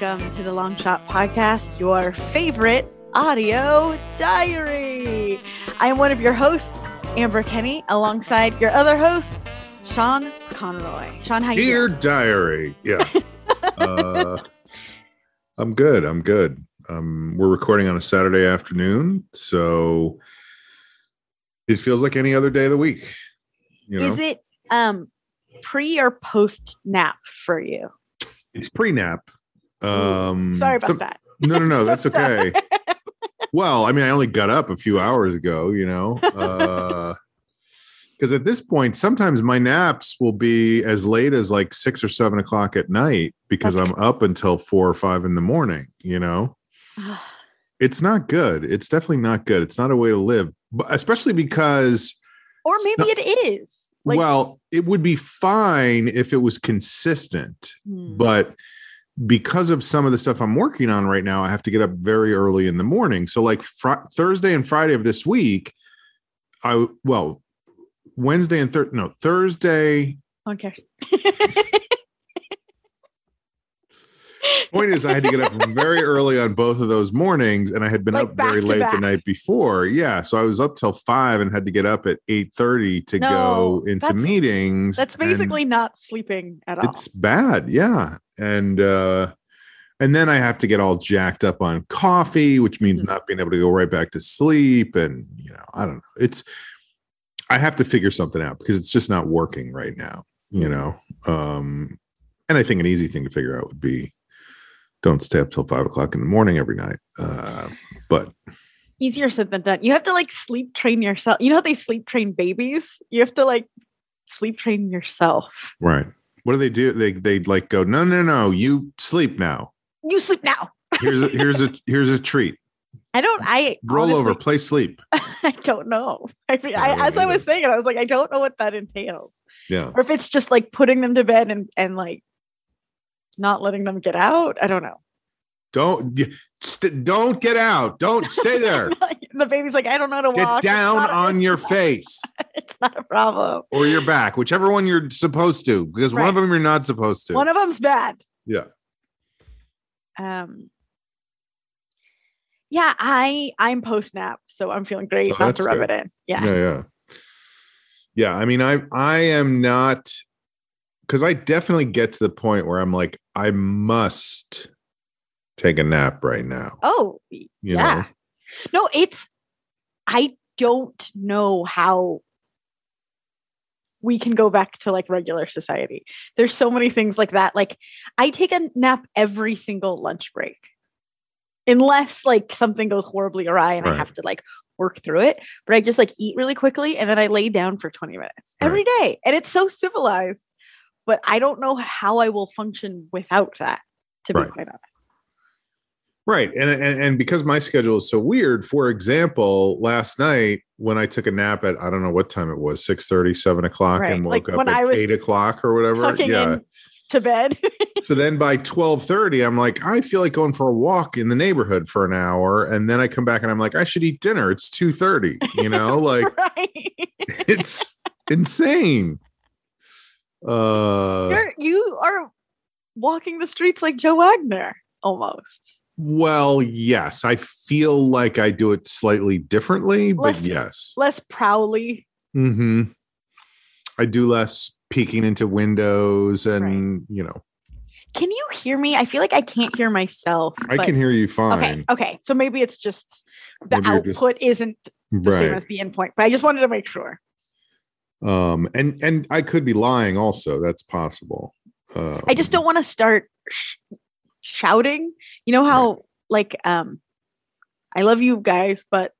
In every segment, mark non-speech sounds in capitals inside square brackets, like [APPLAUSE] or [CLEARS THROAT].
welcome to the Long Shot Podcast, your favorite audio diary. I am one of your hosts, Amber Kenny, alongside your other host, Sean Conroy. Sean, how you Dear doing? diary. Yeah. [LAUGHS] uh, I'm good. I'm good. Um, we're recording on a Saturday afternoon, so it feels like any other day of the week. You know, Is it um pre or post nap for you? it's pre-nap. Um, Sorry about some- that. No, no, no. [LAUGHS] That's okay. well, I mean, I only got up a few hours ago. You know, [LAUGHS] Uh, because at this point, sometimes my naps will be as late as like six or seven o'clock at night because That's I'm up until four or five in the morning. You know. [SIGHS] it's not good. It's definitely not good. It's not a way to live, but especially because, or maybe So- it is. Like, well, it would be fine if it was consistent, hmm, but because of some of the stuff I'm working on right now, I have to get up very early in the morning. So, like fr- Thursday and Friday of this week, I well, Wednesday and Thursday, no, Thursday. okay. [LAUGHS] Point is, I had to get up very early on both of those mornings, and I had been Like up very late back. the night before. Yeah, so I was up till five and had to get up at eight thirty to No, go into meetings. That's basically not sleeping at all. it's bad. Yeah, and uh, and then I have to get all jacked up on coffee, which means Mhm. not being able to go right back to sleep. And you know, I don't know. It's I have to figure something out because it's just not working right now. You know, um, and I think an easy thing to figure out would be don't stay up till five o'clock in the morning every night. Uh, but easier said than done. You have to like sleep train yourself. You know how they sleep train babies? You have to like sleep train yourself. right, what do they do? They they like go no no no you sleep now. You sleep now. Here's a here's a [LAUGHS] here's a treat. I don't. I Roll over, play sleep. [LAUGHS] I don't know. I, I as I was saying it, I was like, I don't know what that entails, Yeah. or if it's just like putting them to bed and and like not letting them get out. I don't know. Don't st- don't get out. Don't stay [LAUGHS] there. the baby's like, I don't know how to Get walk. It's down on your [LAUGHS] face It's not a problem. or your back, whichever one you're supposed to, because one of them you're not supposed to. One of them's bad. yeah. Um. Yeah, I I'm post nap, so I'm feeling great. Oh, not to rub good. it in. Yeah. Yeah. Yeah. Yeah. I mean, I I am not because I definitely get to the point where I'm like, I must take a nap right now. Oh, You yeah. know? No, it's I don't know how we can go back to like regular society. There's so many things like that. Like I take a nap every single lunch break. Unless like something goes horribly awry and I have to like work through it, but I just like eat really quickly and then I lay down for 20 minutes every day. And it's so civilized, but I don't know how I will function without that to be quite honest. Right. And, and and because my schedule is so weird, for example, last night when I took a nap at I don't know what time it was, 6 7 o'clock, Right, and like woke up when at eight o'clock or whatever. Yeah. to bed. [LAUGHS] so then by 12:30, I'm like, I feel like going for a walk in the neighborhood for an hour. And then I come back and I'm like, I should eat dinner. It's 2:30. You know, like [LAUGHS] right. [LAUGHS] it's insane. Uh You're, you are walking the streets like Joe Wagner almost. well, yes. I feel like I do it slightly differently, but yes. Less prowly. hmm I do less peeking into windows and you know, Can you hear me? I feel like I can't hear myself. I but- can hear you fine. Okay. Okay. So maybe it's just the Maybe you're just- output isn't the same as the endpoint, but I just wanted to make sure. Um and and I could be lying also. That's possible. Um, I just don't want to start sh- shouting. You know how like um I love you guys, but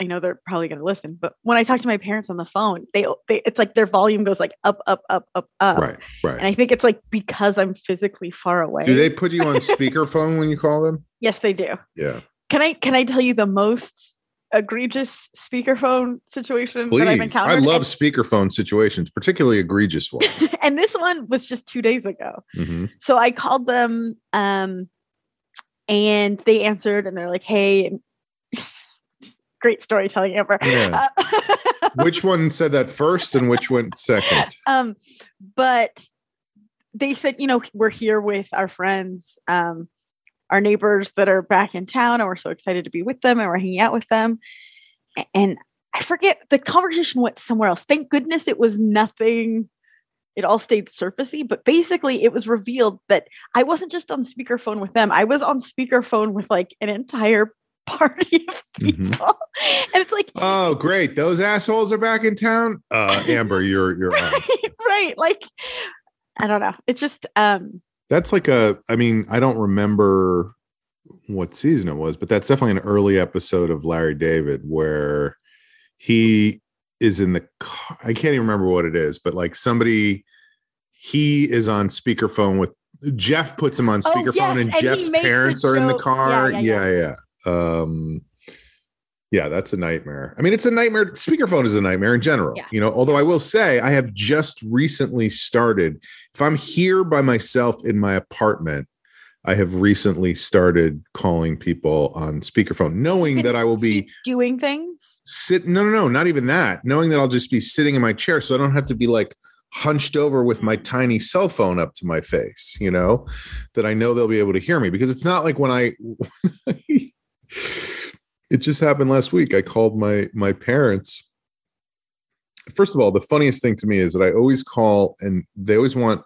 I know they're probably going to listen. But when I talk to my parents on the phone, they, they it's like their volume goes like up, up, up, up, up. Right, right. And. I think it's like because I'm physically far away. Do they put you on [LAUGHS] speakerphone when you call them? Yes, they do. Yeah. Can I can I tell you the most egregious speakerphone situation that I've encountered? I love And, speakerphone situations, particularly egregious ones. [LAUGHS] and this one was just two days ago. Mhm. So I called them um and they answered and they're like, hey, [LAUGHS] great storytelling, Amber. Yeah. Uh, [LAUGHS] Which one said that first and which went second? um, but they said, you know, we're here with our friends. Um, our neighbors that are back in town and we're so excited to be with them and we're hanging out with them. And I forget the conversation went somewhere else. Thank goodness it was nothing. It all stayed surfacey, but basically it was revealed that I wasn't just on speakerphone with them. I was on speakerphone with like an entire [LAUGHS] party of people. Mm-hmm. And it's like Oh, great. Those assholes are back in town. Uh Amber, you're you're right, [LAUGHS] right. Like I don't know. It's just um that's like a i mean i don't remember what season it was but that's definitely an early episode of larry david where he is in the car i can't even remember what it is but like somebody he is on speakerphone with jeff puts him on speakerphone oh, yes, and, and jeff's parents are in the car yeah yeah, yeah. yeah. um yeah, that's a nightmare. I mean, it's a nightmare. Speakerphone is a nightmare in general. Yeah. You know, although I will say I have just recently started. If I'm here by myself in my apartment, I have recently started calling people on speakerphone, knowing that I will be doing things. Sit no, no, no, not even that. Knowing that I'll just be sitting in my chair, so I don't have to be like hunched over with my tiny cell phone up to my face. You know, that I know they'll be able to hear me because it's not like when I [LAUGHS] it just happened last week. I called my my parents. First of all, the funniest thing to me is that I always call and they always want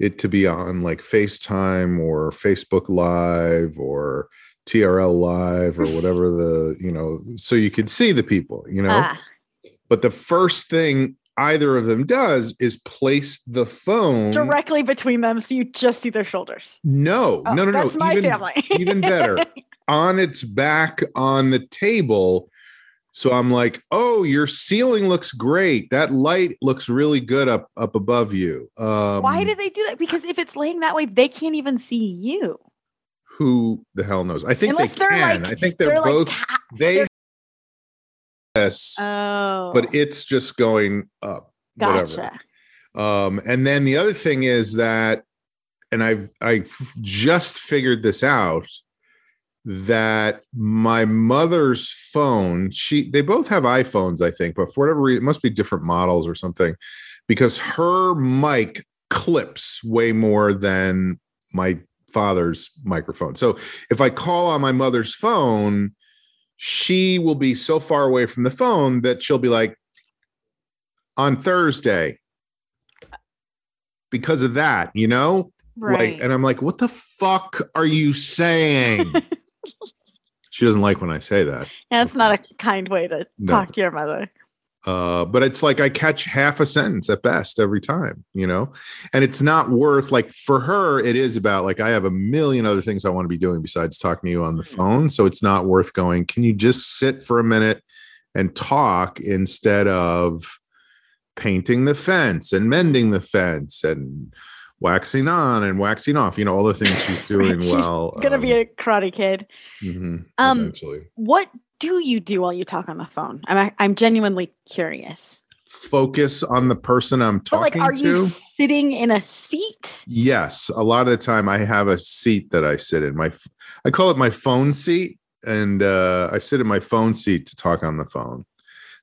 it to be on like FaceTime or Facebook Live or TRL Live or whatever the, you know, so you could see the people, you know. Ah. But the first thing either of them does is place the phone directly between them so you just see their shoulders. No, oh, no, no, no. That's my even, family. even better. [LAUGHS] on its back on the table. So I'm like, "Oh, your ceiling looks great. That light looks really good up up above you." Um, Why do they do that? Because if it's laying that way, they can't even see you. Who the hell knows? I think Unless they can. Like, I think they're, they're both. Like, they. Yes. Oh. But it's just going up. Gotcha. Whatever. Um, and then the other thing is that, and I've I just figured this out that my mother's phone she they both have iphones i think but for whatever reason it must be different models or something because her mic clips way more than my father's microphone. So if i call on my mother's phone she will be so far away from the phone that she'll be like on thursday. Because of that you know? Right. like and i'm like what the fuck are you saying [LAUGHS] she doesn't like when I say that. Yeah, it's not a kind way to no. talk to your mother. Uh, but it's like I catch half a sentence at best every time, you know, and it's not worth like for her, it is about like I have a million other things I want to be doing besides talking to you on the mm-hmm. phone. So it's not worth going. Can you just sit for a minute and talk instead of painting the fence and mending the fence and waxing on and waxing off. You know, all the things she's [LAUGHS] doing she's well. Gonna um, be a karate kid. Mm-hmm, um, eventually. What do you do while you talk on the phone? I'm I'm genuinely curious. Focus on the person I'm talking but like, are to. you sitting in a seat? Yes, a lot of the time I have a seat that I sit in. My I call it my phone seat, and uh, I sit in my phone seat to talk on the phone.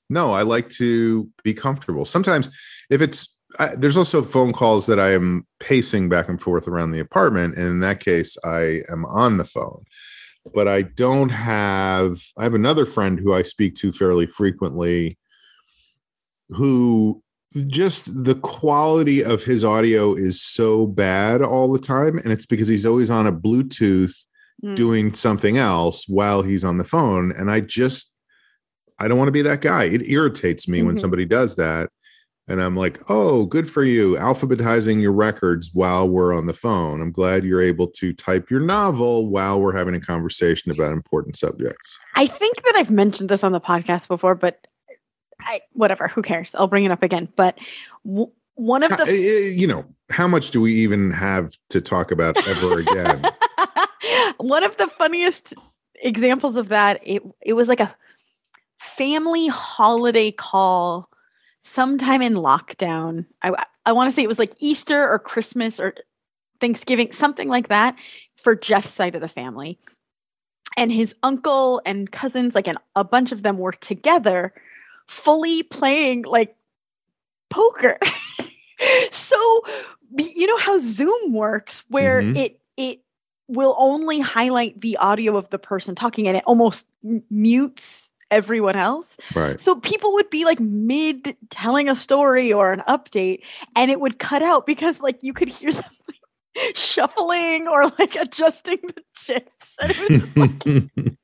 No, I like to be comfortable. Sometimes, if it's I, there's also phone calls that I am pacing back and forth around the apartment, and in that case, I am on the phone. But I don't have. I have another friend who I speak to fairly frequently, who just the quality of his audio is so bad all the time, and it's because he's always on a Bluetooth mm. doing something else while he's on the phone, and I just I don't want to be that guy. It irritates me mm-hmm. when somebody does that and I'm like, oh, good for you, alphabetizing your records while we're on the phone. I'm glad you're able to type your novel while we're having a conversation about important subjects. I think that I've mentioned this on the podcast before, but I, whatever, who cares? I'll bring it up again. But w- one of the, how, you know, how much do we even have to talk about ever again? [LAUGHS] one of the funniest examples of that, it, it was like a family holiday call sometime in lockdown. I I want to say it was like Easter or Christmas or Thanksgiving, something like that for Jeff's side of the family. And his uncle and cousins, like an, a bunch of them were together, fully playing like poker. [LAUGHS] so you know how Zoom works, where mm-hmm. it it will only highlight the audio of the person talking and it almost mutes everyone else. Right. So people would be like mid telling a story or an update and it would cut out because like you could hear [LAUGHS] them like, shuffling or like adjusting the chips. And it was just like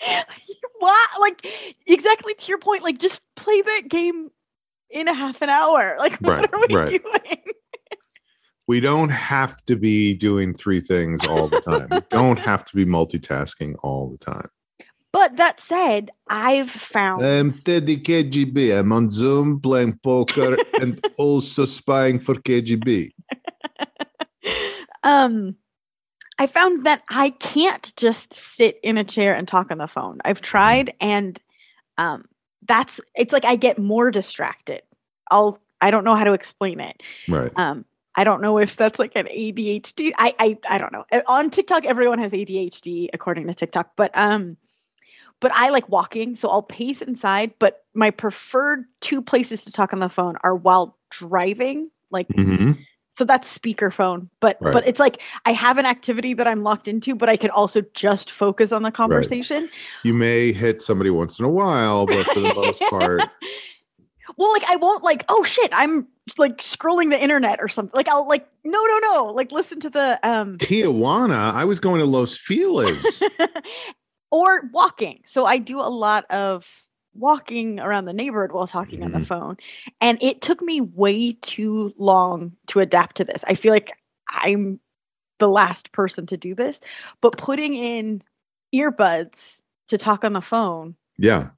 [LAUGHS] what like exactly to your point like just play that game in a half an hour [LAUGHS] like what Right, are we right. doing we don't have to be doing three things all the time. we don't have to be multitasking all the time. But that said i've found I'm Teddy KGB. I'm on Zoom playing poker [LAUGHS] and also spying for KGB. [LAUGHS] um i found that i can't just sit in a chair and talk on the phone i've tried and um that's it's like i get more distracted i'll i don't know how to explain it Right. um i don't know if that's like an adhd i i, I don't know on tiktok everyone has adhd according to tiktok but um but i like walking so i'll pace inside but my preferred two places to talk on the phone are while driving like Mhm. so that's speakerphone but Right. but it's like i have an activity that i'm locked into but i can also just focus on the conversation You may hit somebody once in a while, but for the most [LAUGHS] part, well like i won't like oh shit i'm like scrolling the internet or something like i'll like no no no like listen to the um Tijuana, I was going to Los Feliz. [LAUGHS] or walking so i do a lot of walking around the neighborhood while talking on the Mhm. phone and it took me way too long to adapt to this i feel like i'm the last person to do this but putting in earbuds to talk on the phone yeah.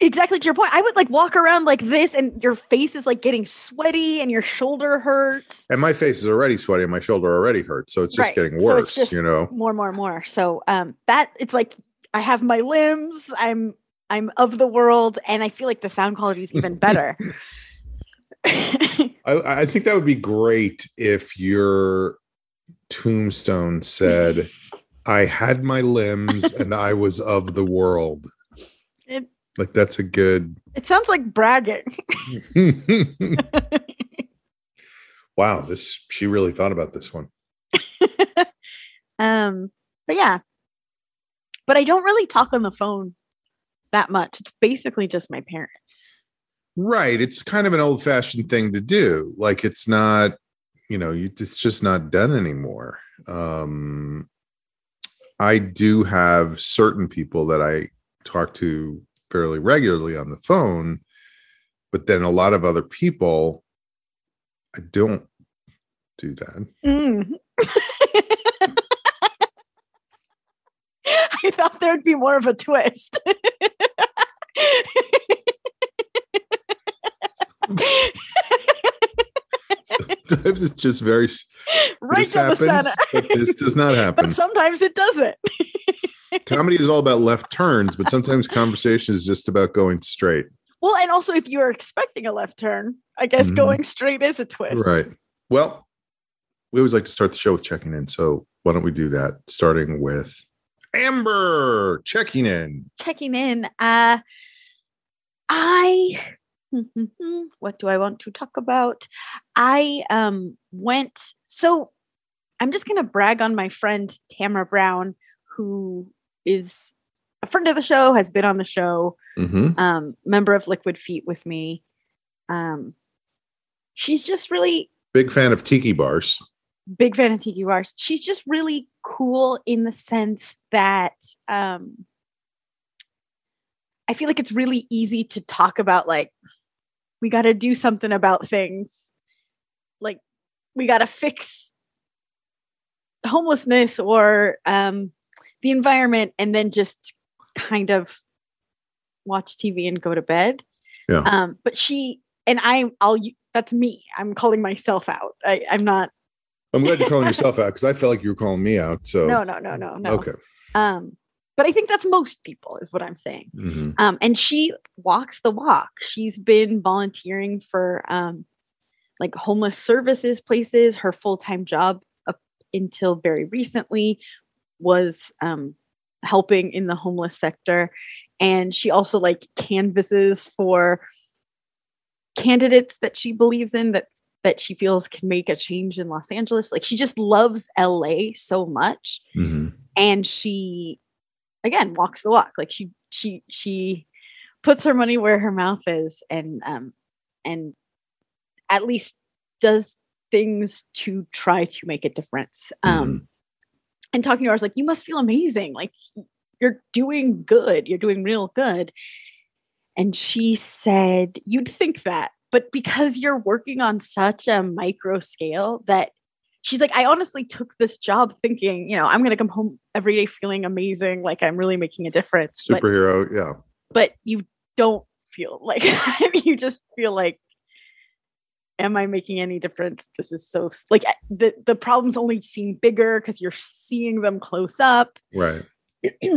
Exactly to your point i would like walk around like this and your face is like getting sweaty and your shoulder hurts And my face is already sweaty and my shoulder already hurts. So it's just Right. getting So worse, just- you know? more more more so um that it's like i have my limbs i'm i'm of the world and i feel like the sound quality is even better [LAUGHS] [LAUGHS] I, I think that would be great if your tombstone said, I had my limbs and I was of the world. Like that's a good. it sounds like bragging [LAUGHS] wow, this she really thought about this one. [LAUGHS] um but yeah but i don't really talk on the phone that much it's basically just my parents Right. It's kind of an old fashioned thing to do. Like it's not, you know, you, it's just not done anymore. Um, I do have certain people that I talk to fairly regularly on the phone, but then a lot of other people, I don't do that. Mm. [LAUGHS] I thought there'd be more of a twist. [LAUGHS] Sometimes it's just very, right this happens, center. but this does not [LAUGHS] happen. but sometimes it doesn't. Comedy is all about left turns, but sometimes conversation is just about going straight. Well, and also if you are expecting a left turn, I guess Mhm. going straight is a twist. Right. Well, we always like to start the show with checking in. So why don't we do that? Starting with Amber checking in. Checking in. Uh I [LAUGHS] what do I want to talk about? I um went so I'm just gonna brag on my friend Tamara Brown, who is a friend of the show, has been on the show, Mm-hmm. um, member of Liquid Feet with me. Um, she's just really Big fan of tiki bars. big fan of Tiki Bars. She's just really cool in the sense that um, I feel like it's really easy to talk about like we got to do something about things, like we got to fix homelessness or um, the environment, and then just kind of watch TV and go to bed. Yeah. Um, but she and I, I'll that's me. I'm calling myself out. I, I'm not. I'm glad you're calling [LAUGHS] yourself out because I felt like you were calling me out. So No, no, no, no, no. okay. Um, but I think that's most people, is what I'm saying. Mhm. Um, and she walks the walk. She's been volunteering for um, like homeless services places. Her full time job up until very recently was um, helping in the homeless sector. And she also like canvasses for candidates that she believes in that that she feels can make a change in Los Angeles. Like she just loves LA so much. Mhm. And she again walks the walk. Like she she she puts her money where her mouth is and um and at least does things to try to make a difference. Um and talking to her, I was like, you must feel amazing. Like you're doing good. You're doing real good. And she said, You'd think that, but because you're working on such a micro scale that she's like, I honestly took this job thinking, you know, I'm going to come home every day feeling amazing, like I'm really making a difference. But, Superhero, yeah. but you don't feel like [LAUGHS] you just feel like, Am I making any difference? This is so like the the problems only seem bigger because you're seeing them close up Right. [CLEARS THROAT]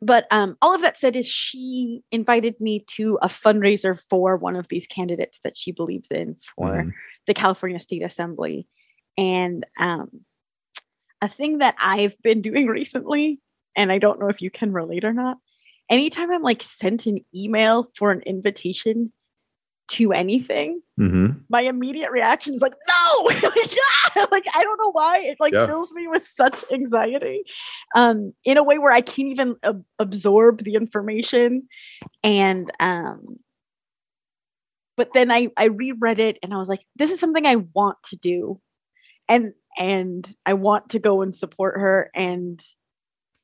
but um, all of that said is she invited me to a fundraiser for one of these candidates that she believes in for Mhm. the california state assembly and um, a thing that i've been doing [LAUGHS] recently and i don't know if you can relate or not anytime i'm like sent an email for an invitation to anything Mhm. my immediate reaction is like no! [LAUGHS] Like, like i don't know why. It like Yeah. fills me with such anxiety um in a way where i can't even ab- absorb the information. And um but then i i reread it and i was like this is something i want to do and and i want to go and support her. And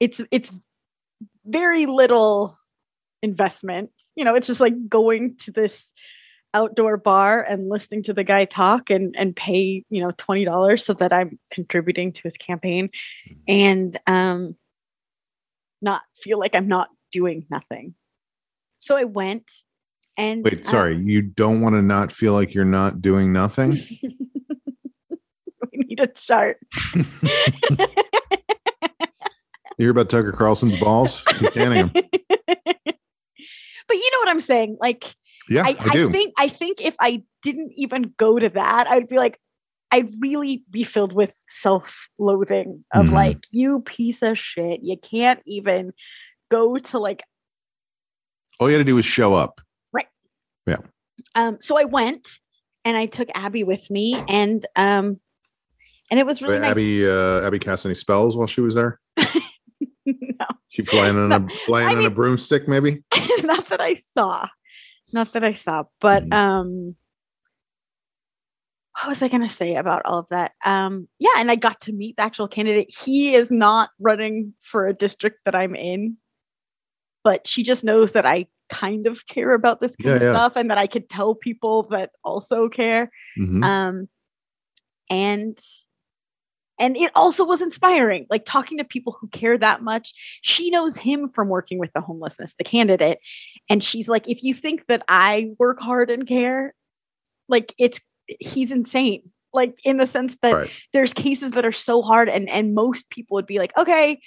it's it's very little investment. You know it's just like going to this outdoor bar and listening to the guy talk and and pay you know $20 so that i'm contributing to his campaign and um not feel like i'm not doing nothing so i went and Wait, sorry. You don't want to not feel like you're not doing nothing? [LAUGHS] we need a chart [LAUGHS] [LAUGHS] You hear about Tucker Carlson's balls? He's tanning them. but you know what i'm saying like Yeah, I, I, I, think I think if I didn't even go to that, I'd be like, I'd really be filled with self-loathing of Mhm. like, you piece of shit. You can't even go to like All you had to do was show up. Right. Yeah. Um so I went and I took Abby with me and um and it was really nice. Abby, uh, Abby cast any spells while she was there? [LAUGHS] no, She flying on a flying I on a broomstick, maybe. [LAUGHS] not that I saw. Not that I saw, but Mhm. um what was I gonna say about all of that? Um yeah, and I got to meet the actual candidate. He is not running for a district that I'm in, but she just knows that I kind of care about this kind Yeah, of yeah. stuff and that I could tell people that also care. Mhm. Um and and it also was inspiring like talking to people who care that much she knows him from working with the homelessness the candidate and she's like if you think that i work hard and care like it's he's insane like in the sense that right. there's cases that are so hard and and most people would be like okay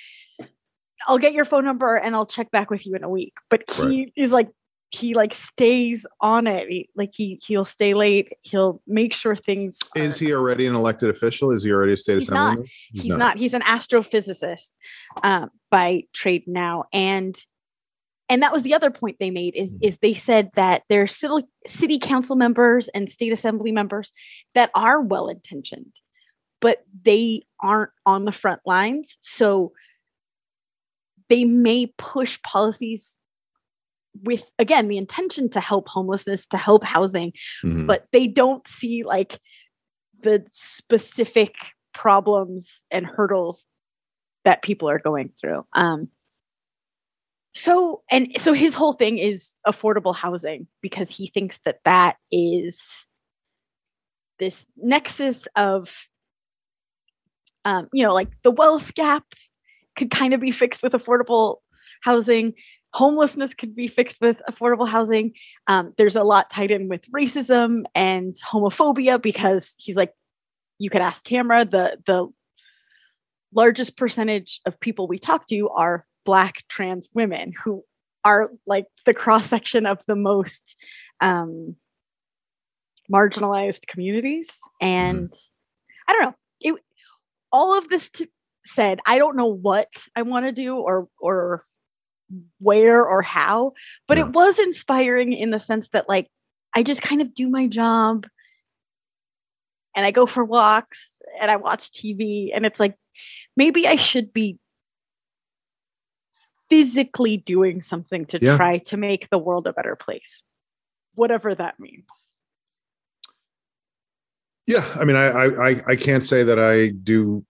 i'll get your phone number and i'll check back with you in a week but he is like he like stays on it he, like he he'll stay late he'll make sure things Is he already an elected official? Is he already a state He's not. he's not. he's an astrophysicist um, by trade now and and that was the other point they made is is they said that there are city, city council members and state assembly members that are well intentioned but they aren't on the front lines. So they may push policies with again the intention to help homelessness to help housing Mhm. but they don't see like the specific problems and hurdles that people are going through. Um so and so his whole thing is affordable housing because he thinks that that is this nexus of um you know like the wealth gap could kind of be fixed with affordable housing. Homelessness could be fixed with affordable housing. Um, there's a lot tied in with racism and homophobia because he's like you could ask tamara the the largest percentage of people we talk to are black trans women who are like the cross section of the most um, marginalized communities. And i don't know. It all of this to, said i don't know what i want to do or or where or how but Yeah. it was inspiring in the sense that like i just kind of do my job and I go for walks and I watch TV and it's like maybe I should be physically doing something to Yeah. try to make the world a better place. Whatever that means. Yeah, I mean, I, I I can't say that I do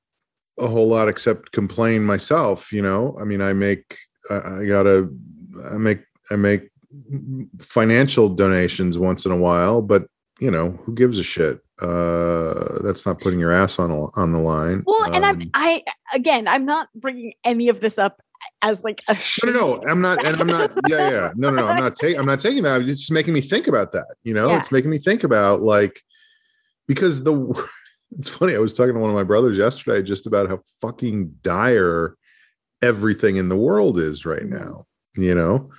a whole lot except complain myself. You know, I mean, I make I, I gotta I make I make financial donations once in a while, but you know, who gives a shit? Uh, that's not putting your ass on on the line. Well, and I'm Um, I again, I'm not bringing any of this up as like a no, no, no. I'm not, and I'm not. [LAUGHS] Yeah, yeah. No, no, no. I'm not taking. I'm not taking that. It's just making me think about that. You know, Yeah. it's making me think about like because the. [LAUGHS] It's funny. I was talking to one of my brothers yesterday just about how fucking dire everything in the world is right Mhm. now. You know,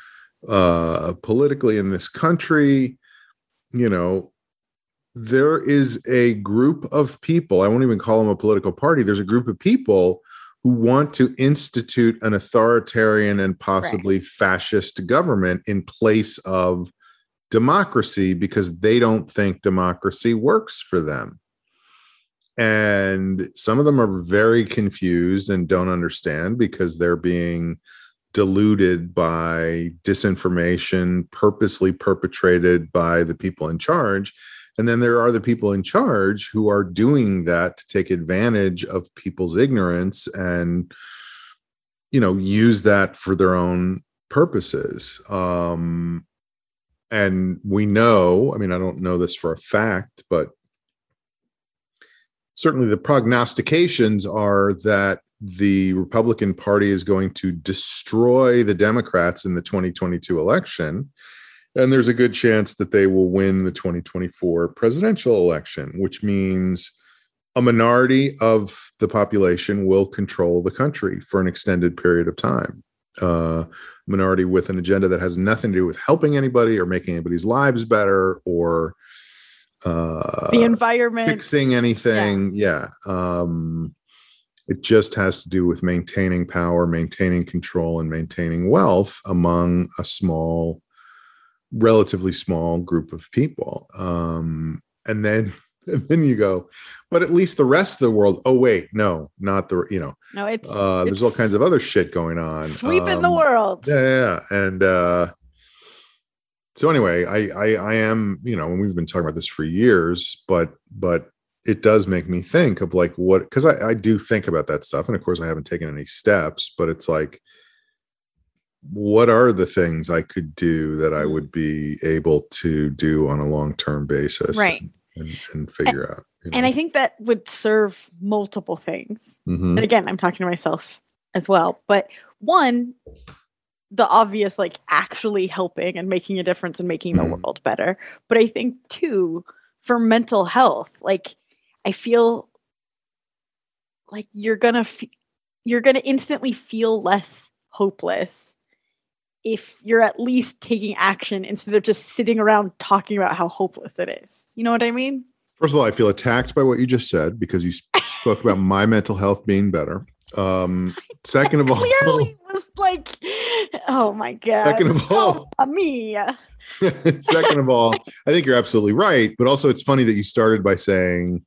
uh, politically in this country. You know, there is a group of people. I won't even call them a political party. There's a group of people who want to institute an authoritarian and possibly fascist government in place of democracy because they don't think democracy works for them. And some of them are very confused and don't understand because they're being deluded by disinformation purposely perpetrated by the people in charge. And then there are the people in charge who are doing that to take advantage of people's ignorance and, you know, use that for their own purposes. Um, and we know, I mean, I don't know this for a fact, but certainly the prognostications are that the Republican Party is going to destroy the Democrats in the 2022 election. And there's a good chance that they will win the 2024 presidential election, which means a minority of the population will control the country for an extended period of time. Uh, minority with an agenda that has nothing to do with helping anybody or making anybody's lives better or uh, the environment. fixing anything. Yeah. Um, it just has to do with maintaining power, maintaining control, and maintaining wealth among a small, relatively small group of people. Um, and then [LAUGHS] and then you go, but at least the rest of the world, oh wait, no, not the you know, No, it's uh, there's all kinds of other shit going on. sweeping the Um, world. yeah, yeah, yeah. and uh so anyway I, I i am you know and we've been talking about this for years but but it does make me think of like what because I, I do think about that stuff and of course i haven't taken any steps but it's like what are the things i could do that i Mhm. would be able to do on a long-term basis Right. and, and figure out you And? I think that would serve multiple things. Mhm. And again, I'm talking to myself as well. But one, the obvious, like actually helping and making a difference and making the Mhm. world better. But I think two, for mental health, like I feel like you're gonna f- you're gonna instantly feel less hopeless if you're at least taking action instead of just sitting around talking about how hopeless it is. You know what I mean? First of all, I feel attacked by what you just said because you [LAUGHS] spoke about my mental health being better. Um, [LAUGHS] second of all, Clearly was like, oh my god. second of all, Mamma mia. [LAUGHS] second of all, I think you're absolutely right. But also, it's funny that you started by saying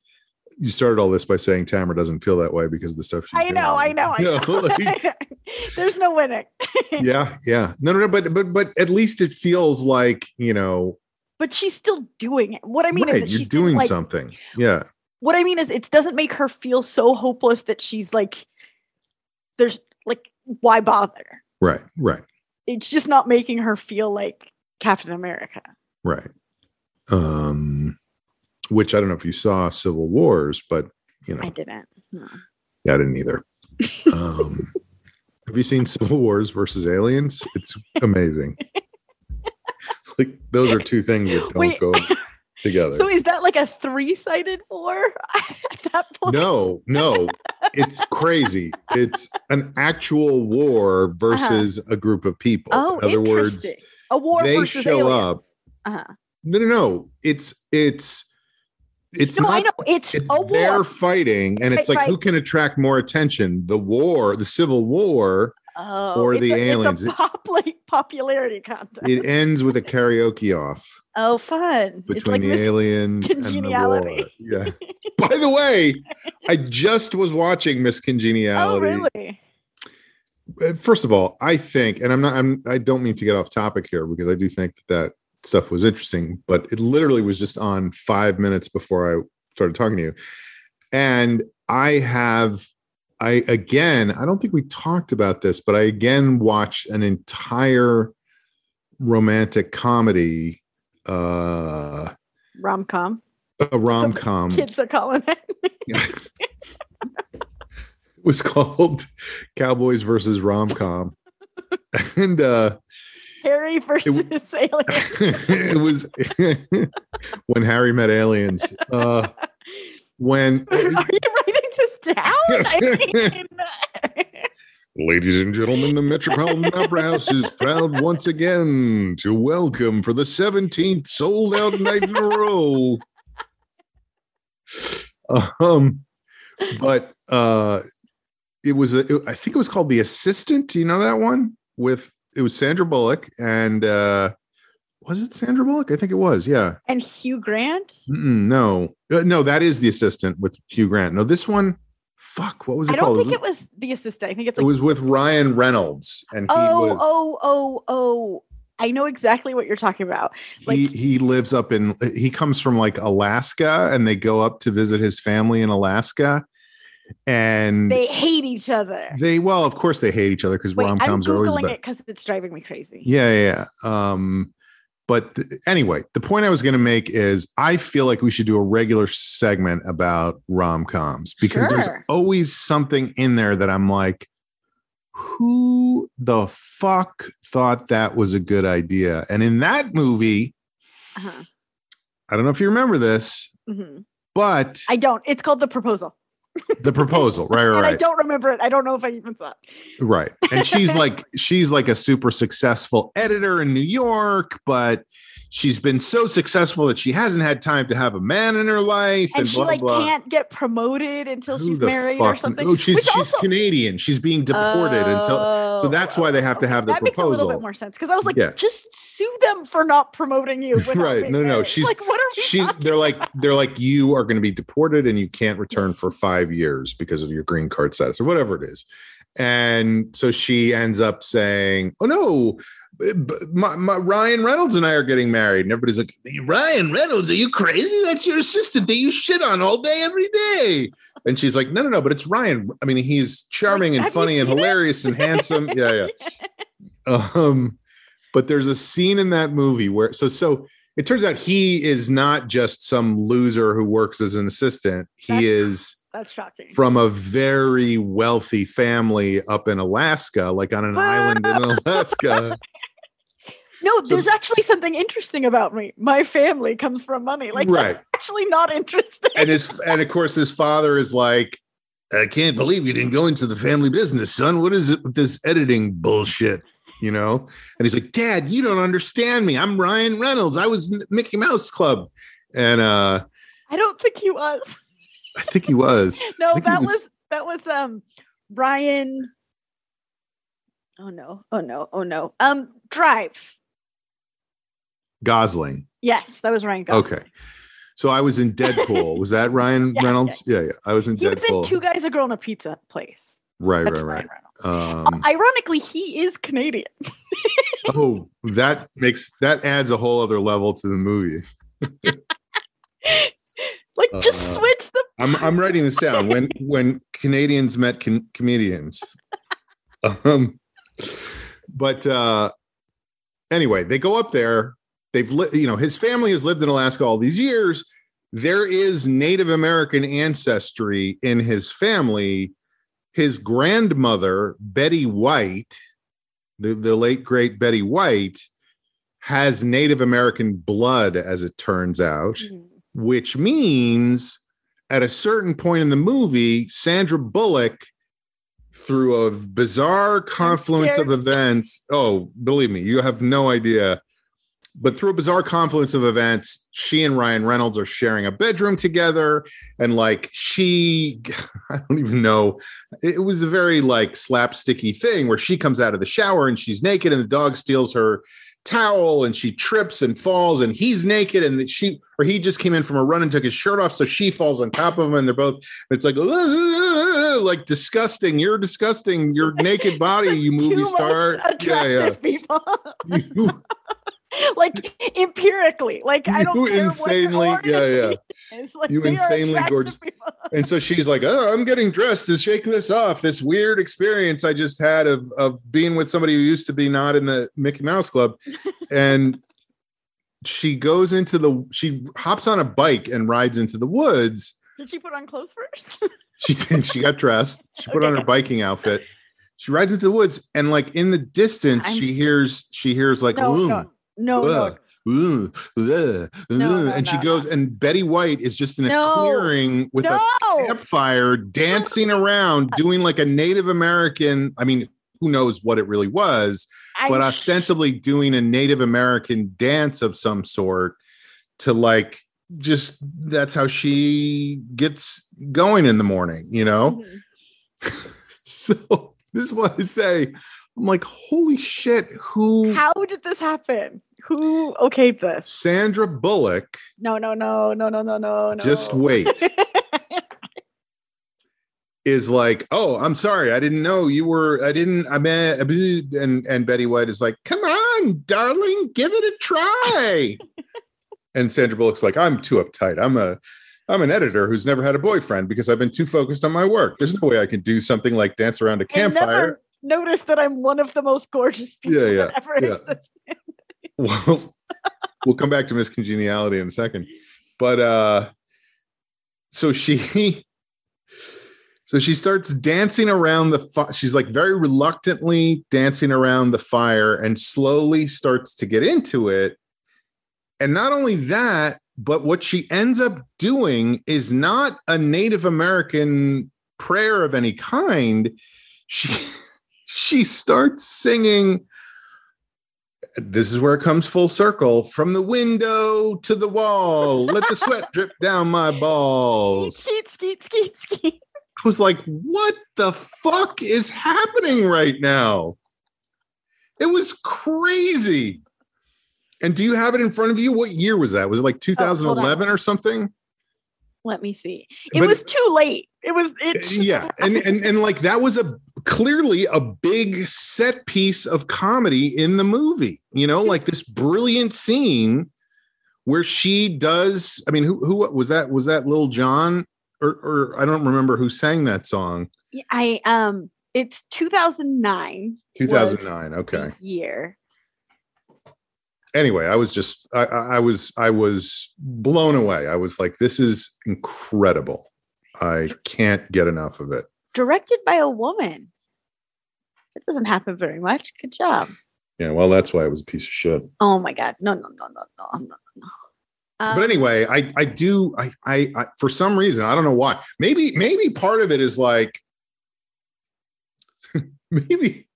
you started all this by saying Tamara doesn't feel that way because of the stuff she's I know, I know, I You know. like, [LAUGHS] There's no winning. [LAUGHS] yeah, yeah. No, no, no. But but but at least it feels like you know. but she's still doing it. What I mean right, is you're she's doing doing like, something. Yeah. What I mean is it doesn't make her feel so hopeless that she's like there's like why bother? Right. Right. It's just not making her feel like Captain America. Right. Um, which I don't know if you saw Civil Wars, but you know, I didn't. No. Yeah, I didn't either. [LAUGHS] Um, have you seen Civil Wars versus Aliens? It's amazing. [LAUGHS] like those are two things that don't Wait. go [LAUGHS] together. So is that like a three-sided war [LAUGHS] at that point? no, no, it's crazy. It's an actual war versus a group of people. Oh, In other words, a war they versus show aliens. Uh-huh. no, no, no. It's it's it's no, not I know it's, it's a they're war. fighting and it's Right, like who can attract more attention the war the civil war Oh, Or the a, aliens. It's a pop, like, popularity contest. It ends with a [LAUGHS] karaoke off oh, fun! It's between like the aliens and the war. Yeah. [LAUGHS] By the way, I [LAUGHS] just was watching Miss Congeniality. Oh, really? Uh, First of all, I think, and I'm not, I'm, I don't mean to get off topic here because I do think that that stuff was interesting, but it literally was just on five minutes before I started talking to you. And I have, I again, I don't think we talked about this, but I again watched an entire romantic comedy, uh, Rom com. a rom com. Kids are calling it. [LAUGHS] it was called Cowboys versus Rom Com. And uh Harry versus [LAUGHS] Alien. it was [LAUGHS] when Harry met aliens. Uh when [LAUGHS] Are you writing this down? Ladies and gentlemen, the Metropolitan Opera House is proud once again to welcome for the 17th sold out night in a row. Um, but uh, it was, a, it- I think it was called The Assistant. Do you know that one? With it was Sandra Bullock and uh, was it Sandra Bullock? I think it was. Yeah. and Hugh Grant. Mm-mm, no, Uh, no, that is The Assistant with Hugh Grant. No, this one, fuck, what was it called? I don't called? think it was the assistant. I think it's It was with Ryan Reynolds, and he oh was oh oh oh. I know exactly what you're talking about. like- he he lives up in he comes from like Alaska, and they go up to visit his family in Alaska, and They hate each other. They well, of course, they hate each other because rom coms are always googling it because it's driving me crazy. Yeah, yeah. yeah. Um, but th- anyway, the point I was going to make is I feel like we should do a regular segment about rom coms because there's always something in there that I'm like, who the fuck thought that was a good idea? And in that movie, Uh-huh. I don't know if you remember this, Mhm. but I don't. It's called the proposal, the proposal, right, right, and I don't remember it. I don't know if I even saw it. right. And she's [LAUGHS] like, she's like a super successful editor in New York, but she's been so successful that she hasn't had time to have a man in her life, and, And she blah like blah. can't get promoted until Who she's married or something. Oh, she's she's also- Canadian. She's being deported until. So Oh, that's why they have to have the that makes a little proposal. bit more sense because I was like, Yeah. just sue them for not promoting you. Right. No, no, married. She's- like, what are we? They're like, they're like, you are going to be deported and you can't return for five years because of your green card status or whatever it is. And so she ends up saying, "Oh no, my, my Ryan Reynolds and I are getting married." And everybody's like, "Ryan Reynolds, are you crazy? That's your assistant that you shit on all day, every day." And she's like, "No, no, no, but it's Ryan. I mean, he's charming and funny and seen it?" hilarious and handsome. Yeah, yeah." [LAUGHS] Um, but there's a scene in that movie where so so it turns out he is not just some loser who works as an assistant. He That's- is That's shocking. from a very wealthy family up in Alaska, like on an island in Alaska. [LAUGHS] no, so- there's actually something interesting about me. My family comes from money. Like Right. that's actually not interesting. And his [LAUGHS] and of course his father is like, I can't believe you didn't go into the family business, son. What is it with this editing bullshit? You know? And he's like, Dad, you don't understand me. I'm Ryan Reynolds. I was in Mickey Mouse Club. And uh I don't think he was. I think he was. [LAUGHS] No, that was- was that was um Ryan. Oh no! Oh no! Oh no! Um, Drive. Gosling. Yes, that was Ryan Gosling. Okay. So I was in Deadpool. Was that Ryan [LAUGHS] Yeah, Reynolds? Yeah, yeah. I was in He was in Deadpool. Two Guys, a Girl, and a Pizza Place. right, That's right, right. Um, Ironically, he is Canadian. [LAUGHS] oh, that makes that adds a whole other level to the movie. [LAUGHS] Like, just Uh, switch the. I'm I'm writing this down. When when Canadians met con- comedians. Um, but uh, anyway, they go up there. They've li- you know his family has lived in Alaska all these years. There is Native American ancestry in his family. His grandmother Betty White, the the late great Betty White, has Native American blood, as it turns out mm-hmm. which means at a certain point in the movie, Sandra Bullock, through a bizarre confluence of events, oh, believe me, you have no idea. But through a bizarre confluence of events, she and Ryan Reynolds are sharing a bedroom together. And like she, [LAUGHS] I don't even know, it was a very like slapsticky thing where she comes out of the shower and she's naked and the dog steals her towel and she trips and falls and he's naked and she or he just came in from a run and took his shirt off. So she falls on top of him and they're both it's like like disgusting. You're disgusting. Your naked body you [LAUGHS] movie star. Yeah yeah [LAUGHS] [LAUGHS] like empirically like i don't you insanely yeah yeah. [LAUGHS] like you insanely gorgeous. [LAUGHS] and so she's like oh i'm getting dressed to shake this off this weird experience i just had of of being with somebody who used to be not in the mickey mouse club. And she goes into the she hops on a bike and rides into the woods. Did she put on clothes first? She did. She got dressed. She put okay. on her biking outfit. She rides into the woods and like in the distance I'm she hears she hears like no, no no, no. No, no, and she goes, and Betty White is just in a clearing with a campfire, dancing around, [LAUGHS] doing like a Native American. I mean, who knows what it really was, I'm but ostensibly doing a Native American dance of some sort to like just that's how she gets going in the morning, you know? Mm-hmm. [LAUGHS] so this is what I say. I'm like, holy shit, who how did this happen? Who okayed this? Sandra Bullock. No, no, no, no, no, no, no, no. Just wait. [LAUGHS] is like, oh, I'm sorry, I didn't know you were. I didn't. I mean, and and Betty White is like, come on, darling, give it a try. [LAUGHS] and Sandra Bullock's like, I'm too uptight. I'm a I'm an editor who's never had a boyfriend because I've been too focused on my work. There's no way I can do something like dance around a campfire notice that I'm one of the most gorgeous people yeah, yeah, that ever yeah. existed. Well, we'll come back to Miss Congeniality in a second. But uh so she so she starts dancing around the she's like very reluctantly dancing around the fire and slowly starts to get into it. And not only that, but what she ends up doing is not a Native American prayer of any kind. She [LAUGHS] she starts singing. This is where it comes full circle from the window to the wall. Let the sweat [LAUGHS] drip down my balls. Skeet, skeet, skeet, skeet. I was like, what the fuck is happening right now? It was crazy. And do you have it in front of you? What year was that? Was it like 2011 oh, or something? Let me see. It but, was too late. It was it. Yeah, and and and like that was a clearly a big set piece of comedy in the movie. You know, like this brilliant scene where she does. I mean, who who was that? Was that Lil Jon? Or, or I don't remember who sang that song. I um, it's 2009. 2009. Okay. Year. Anyway, I was just I, I was I was blown away. I was like, this is incredible. I can't get enough of it. Directed by a woman. It doesn't happen very much. Good job. Yeah, well, that's why it was a piece of shit. Oh my god, no, no, no, no, no, no, no. Um, but anyway, I I do I, I I for some reason I don't know why. Maybe maybe part of it is like [LAUGHS] maybe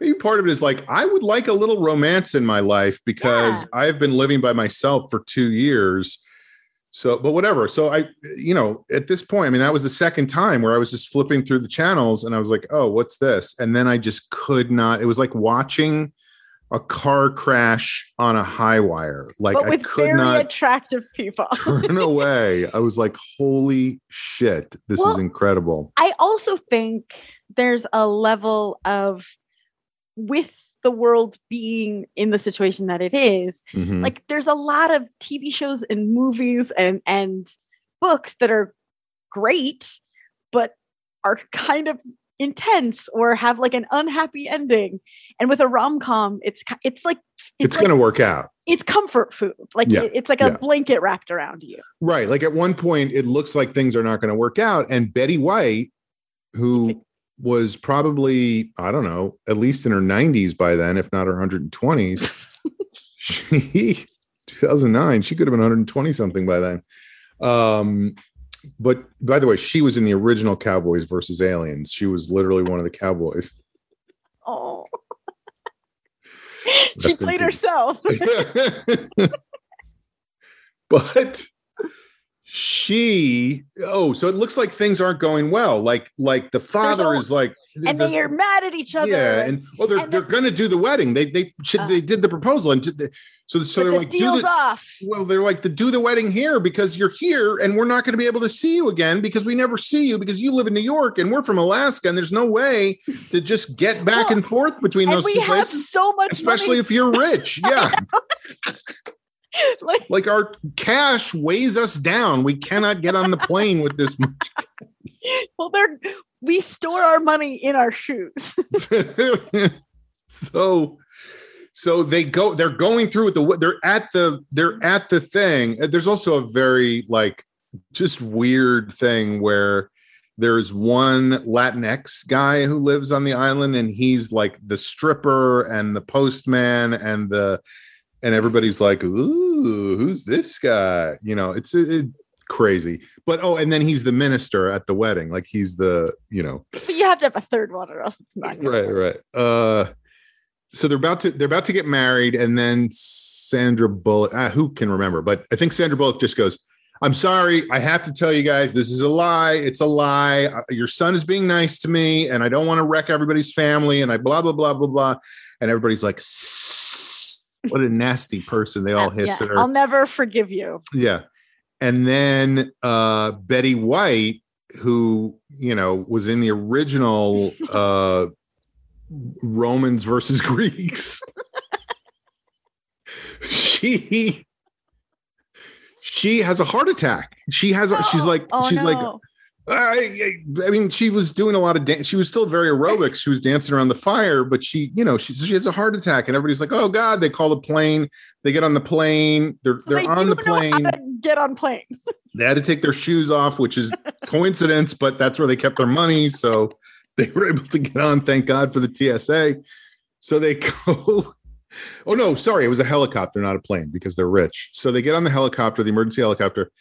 maybe part of it is like I would like a little romance in my life because yeah. I've been living by myself for two years so, but whatever. So I, you know, at this point, I mean, that was the second time where I was just flipping through the channels and I was like, oh, what's this? And then I just could not, it was like watching a car crash on a high wire. Like I could not attractive people [LAUGHS] turn away. I was like, holy shit, this well, is incredible. I also think there's a level of with the world being in the situation that it is mm-hmm. like there's a lot of tv shows and movies and and books that are great but are kind of intense or have like an unhappy ending and with a rom-com it's it's like it's, it's like, gonna work out it's comfort food like yeah. it's like a yeah. blanket wrapped around you right like at one point it looks like things are not going to work out and betty white who was probably I don't know at least in her 90s by then, if not her 120s. [LAUGHS] she 2009, she could have been 120 something by then. Um, but by the way, she was in the original Cowboys versus Aliens. She was literally one of the cowboys. Oh. [LAUGHS] she played herself. [LAUGHS] but she oh so it looks like things aren't going well like like the father all- is like and the- they are mad at each other. yeah and well they're and they're then- gonna do the wedding they they should, Uh. they did the proposal and did the, so so they're the like do the off. well they're like to do the wedding here because you're here and we're not going to be able to see you again because we never see you because you live in new york and we're from alaska and there's no way to just get back Well, and forth between And those we two have places so much especially money. if you're rich [LAUGHS] yeah [LAUGHS] like like our cash weighs us down. We cannot get on the plane with this much [LAUGHS] well they're we store our money in our shoes. [LAUGHS] so so they go they're going through with the they're at the they're at the thing. Uh, there's also a very like just weird thing where there's one latinx guy who lives on the island and he's like the stripper and the postman and the and everybody's like ooh who's this guy? You know it's it, crazy. But oh and then he's the minister at the wedding like he's the you know. But you have to have a third one or else it's not right work. right. Uh so they're about to they're about to get married and then sandra bullock ah, who can remember? But i think sandra bullock just goes i'm sorry i have to tell you guys this is a lie it's a lie Uh, your son is being nice to me and i don't want to wreck everybody's family and i blah blah blah blah blah. And everybody's like. What a nasty person they all hiss yeah, at her I'll never forgive you. yeah. And then uh Betty White, who, you know, was in the original [LAUGHS] uh Romans versus [LAUGHS] Greeks. she she has a heart attack. She has a, she's Oh, [GASPS] like oh, she's like no. I, I mean, she was doing a lot of dance. She was still very aerobic. She was dancing around the fire, but she, you know, she she has a heart attack, and everybody's like, "Oh God!" They call the plane. They get on the plane. They're they're they on the plane. to get on planes. [LAUGHS] They had to take their shoes off, which is coincidence, but that's where they kept their money. So they were able to get on. Thank God for the TSA. So they [LAUGHS] go. Oh no, sorry, it was a helicopter, not a plane, because they're rich. So they get on the helicopter, the emergency helicopter.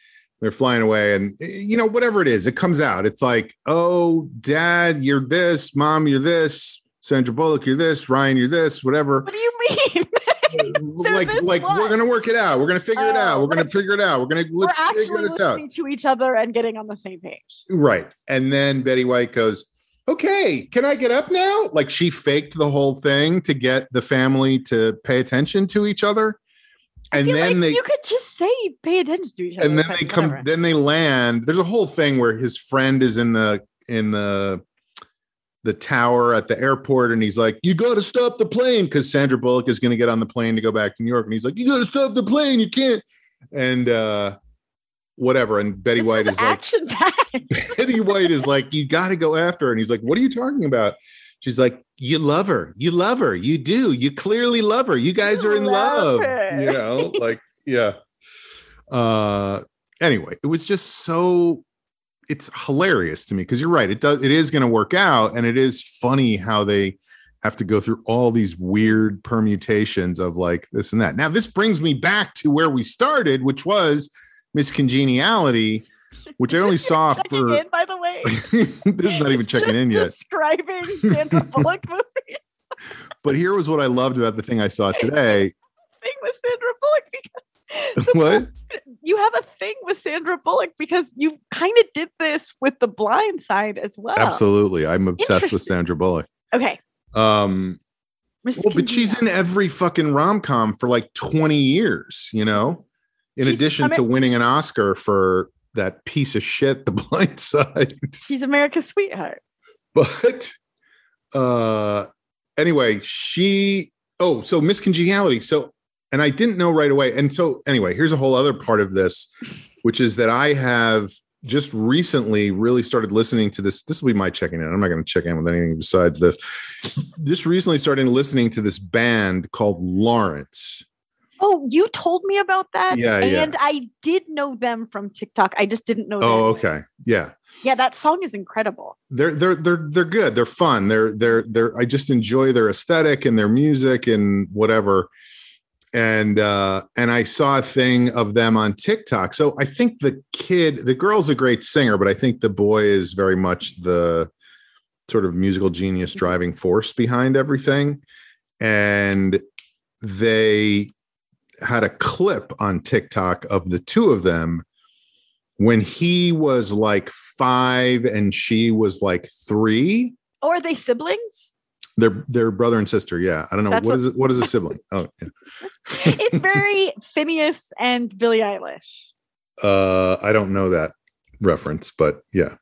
They're flying away, and eh, you know whatever it is, it comes out. It's like, oh, Dad, you're this. Mom, you're this. Sandra Bullock, you're this. Ryan, you're this. Whatever What do you mean? [LAUGHS] Like like we're gonna work it out. We're gonna figure it out. Oh, We're gonna figure it out. We're gonna let's We're figure this out. to each other and getting on the same page. Right. And then Betty White goes, Okay, can I get up now? Like she faked the whole thing to get the family to pay attention to each other. And then like they you could just say pay attention to each other. and then they come whatever. then they land. There's a whole thing where his friend is in the in the the tower at the airport and he's like, You gotta stop the plane because Sandra Bullock is gonna get on the plane to go back to New York. And he's like, You gotta stop the plane, you can't. And uh whatever. And Betty This White is is like. [LAUGHS] Betty White is like, you got to go after her. And he's like, what are you talking about? She's like, you love her. You love her. You do. You clearly love her. You guys You are in love love. You know, [LAUGHS] like, yeah. Uh anyway, it was just so it's hilarious to me because you're right. It does it is going to work out. And it is funny how they have to go through all these weird permutations of like this and that. Now, this brings me back to where we started, which was Miss Congeniality, which I only saw for in, by the way. [LAUGHS] this is not even It's checking in yet. Describing Sandra [LAUGHS] Bullock movies. But here was what I loved about the thing I saw today. [LAUGHS] Thing with Sandra Bullock because what? you have a thing with Sandra Bullock because you kind of did this with the blind side as well. Absolutely. I'm obsessed with Sandra Bullock. Okay. Um, Miss well, but she's in every fucking rom com for like 20 years, you know, in She's addition to winning an Oscar for that piece of shit, The [LAUGHS] Blind Side. She's America's sweetheart. but uh anyway she oh so Miss Congeniality. So and i didn't know right away. And so anyway here's a whole other part of this which is that i have just recently really started listening to this. This will be my checking in. I'm not going to check in with anything besides this. Just recently started listening to this band called lawrence Oh, you told me about that. Yeah, yeah. And I did know them from TikTok. I just didn't know. oh name. okay yeah Yeah, that song is incredible. they're they're they're they're good. They're fun. They're they're they're I just enjoy their aesthetic and their music and whatever. And uh and I saw a thing of them on TikTok. So I think the kid, the girl's a great singer, but I think the boy is very much the sort of musical genius driving force behind everything. And they had a clip on TikTok of the two of them when he was like five and she was like three. Oh, are they siblings? They're they're brother and sister. Yeah, I don't know That's what what- is it. What is a sibling? [LAUGHS] Oh, yeah. It's very Phineas and Billie Eilish. uh, I don't know that reference, but yeah.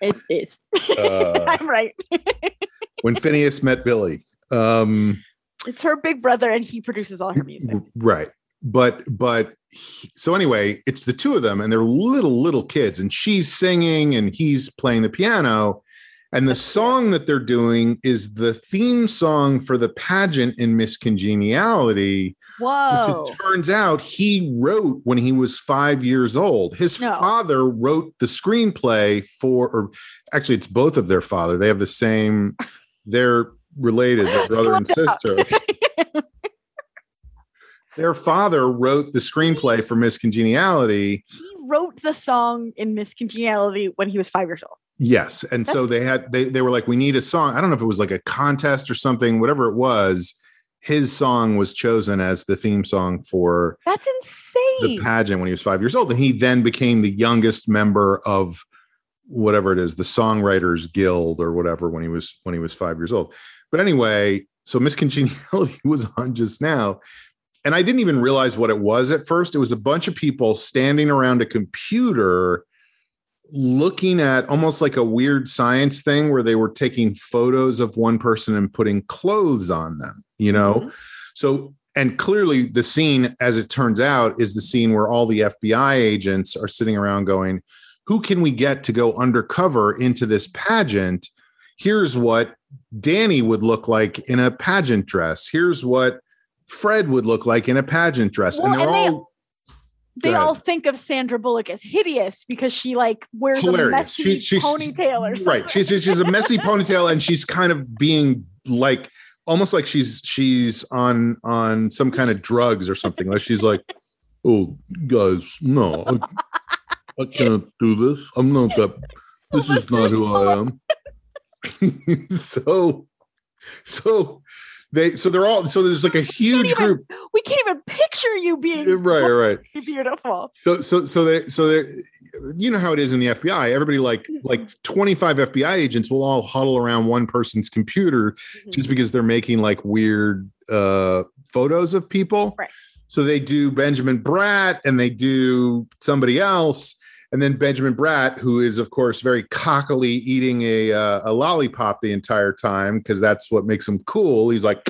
It is. Uh, [LAUGHS] I'm right. [LAUGHS] when Phineas met Billie. Um, It's her big brother, and he produces all her music. right but but he- so anyway it's the two of them and they're little little kids and she's singing and he's playing the piano and the song that they're doing is the theme song for the pageant in miss congeniality Whoa. which it turns out he wrote when he was five years old his No. father wrote the screenplay for or actually it's both of their father they have the same they're related they're [LAUGHS] brother and sister [LAUGHS] their father wrote the screenplay for Miss Congeniality. he wrote the song in Miss Congeniality when he was five years old. Yes, and so they had they they were like, we need a song. I don't know if it was like a contest or something, whatever it was. His song was chosen as the theme song for That's insane. the pageant when he was five years old, and he then became the youngest member of whatever it is, the Songwriters Guild or whatever when he was when he was five years old. But anyway, so Miss Congeniality [LAUGHS] was on just now. And I didn't even realize what it was at first. It was a bunch of people standing around a computer looking at almost like a weird science thing where they were taking photos of one person and putting clothes on them, you know? Mhm. So, and clearly the scene, as it turns out, is the scene where all the FBI agents are sitting around going, Who can we get to go undercover into this pageant? Here's what Danny would look like in a pageant dress. Here's what Fred would look like in a pageant dress. Well, and they're and all They ahead. all think of Sandra Bullock as hideous because she like wears hilarious. a messy She- she's- ponytail or something. Right. She's, she's a messy [LAUGHS] ponytail and she's kind of being like almost like she's she's on on some kind of drugs or something. Like she's like, oh guys, no, I, I can't do this. I'm not that [LAUGHS] this is not who I am. [LAUGHS] [LAUGHS] so so they so they're all so there's like a huge even- group. We can't even picture you being Right, right. [LAUGHS] beautiful. So so so they so they you know how it is in the FBI. Everybody like like 25 FBI agents will all huddle around one person's computer Mm-hmm. just because they're making like weird uh photos of people. Right. So they do Benjamin Bratt and they do somebody else. And then Benjamin Bratt, who is of course very cockily eating a uh, a lollipop the entire time because that's what makes him cool. He's like,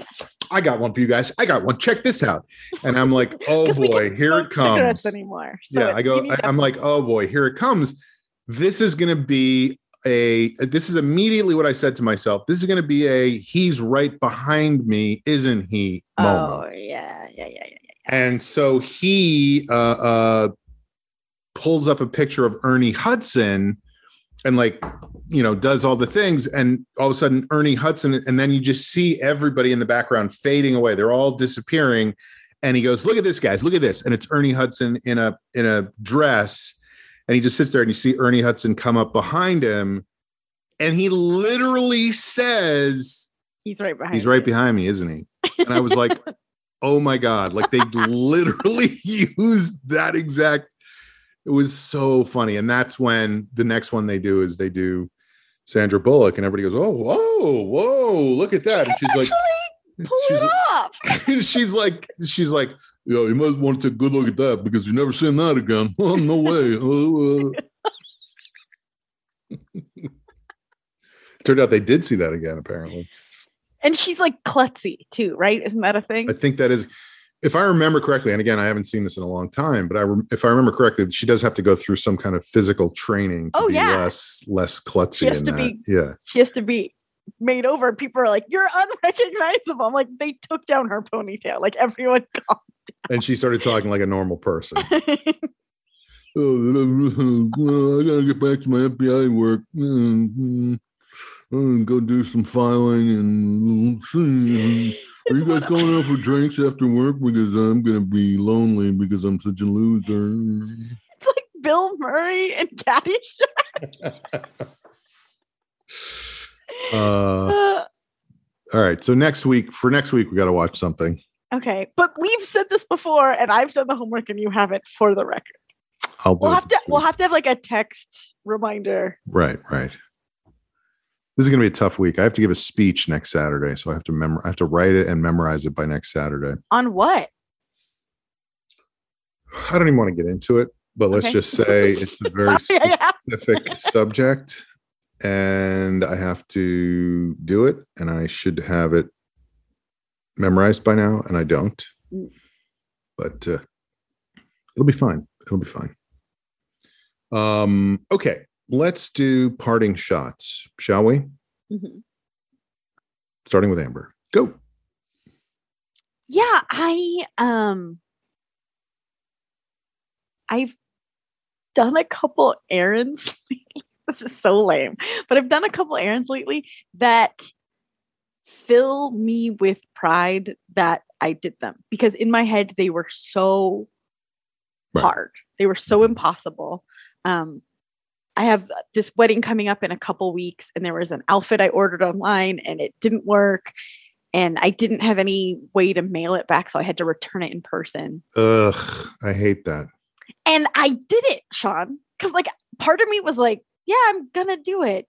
I got one for you guys. I got one. Check this out. And I'm like, [LAUGHS] "Oh boy, here it comes. anymore. So yeah, I go. I, I'm like, oh boy, here it comes. This is going to be a. This is immediately what I said to myself. This is going to be a. He's right behind me, isn't he? some- Moment. Oh yeah, yeah, yeah, yeah. And so he uh, uh, pulls up a picture of Ernie Hudson, and like you know does all the things, and all of a sudden Ernie Hudson, and then you just see everybody in the background fading away. They're all disappearing, and he goes, "Look at this, guys! Look at this!" And it's Ernie Hudson in a in a dress, and he just sits there, and you see Ernie Hudson come up behind him, and he literally says, He's right behind. He's right you. behind me, isn't he? And I was like, [LAUGHS] oh my God. Like they literally [LAUGHS] used that exact. It was so funny. And that's when the next one they do is they do Sandra Bullock, and everybody goes, Oh, whoa, whoa, look at that. And she's like, pull she's it off. [LAUGHS] she's like, she's like, yeah, you must want to take a good look at that because you've never seen that again. [LAUGHS] Oh, no way. Oh, [LAUGHS] uh. Turned out they did see that again, apparently. And she's like klutzy too, right? Isn't that a thing? I think that is, if I remember correctly, and again, I haven't seen this in a long time, but I, rem- if I remember correctly, she does have to go through some kind of physical training to Oh, be yeah. less less klutzy. She has to that. be- yeah, She has to be made over. People are like, "You're unrecognizable." I'm like, they took down her ponytail. Like everyone [LAUGHS] got. and she started talking like a normal person. [LAUGHS] oh, I gotta get back to my FBI work. Mm, mm, Go do some filing and see. Are you guys going out for drinks after work? Because I'm gonna be lonely because I'm such a loser. It's like Bill Murray and Caddyshack. Uh, [LAUGHS] Uh, all right. So next week, for next week, we got to watch something. Okay. But we've said this before and I've done the homework and you haven't for the record. I'll We'll have to this we'll have to have like a text reminder. Right, right. This is going to be a tough week. I have to give a speech next Saturday, so I have to memor- I have to write it and memorize it by next Saturday. On what? I don't even want to get into it, but let's Okay. just say it's a [LAUGHS] very Sorry, specific subject, and I have to do it, and I should have it memorized by now, and I don't. Mm. But uh, it'll be fine. It'll be fine. Um. Okay, let's do parting shots, shall we? Mhm. Starting with Amber. Go. Yeah, I um I've done a couple errands. [LAUGHS] This is so lame, but I've done a couple errands lately that fill me with pride that I did them because in my head they were so Right. hard. They were so impossible. Um I have this wedding coming up in a couple weeks and there was an outfit I ordered online and it didn't work and I didn't have any way to mail it back, so I had to return it in person. Ugh, I hate that. And I did it, Sean, because like part of me was like, "Yeah, I'm gonna do it,"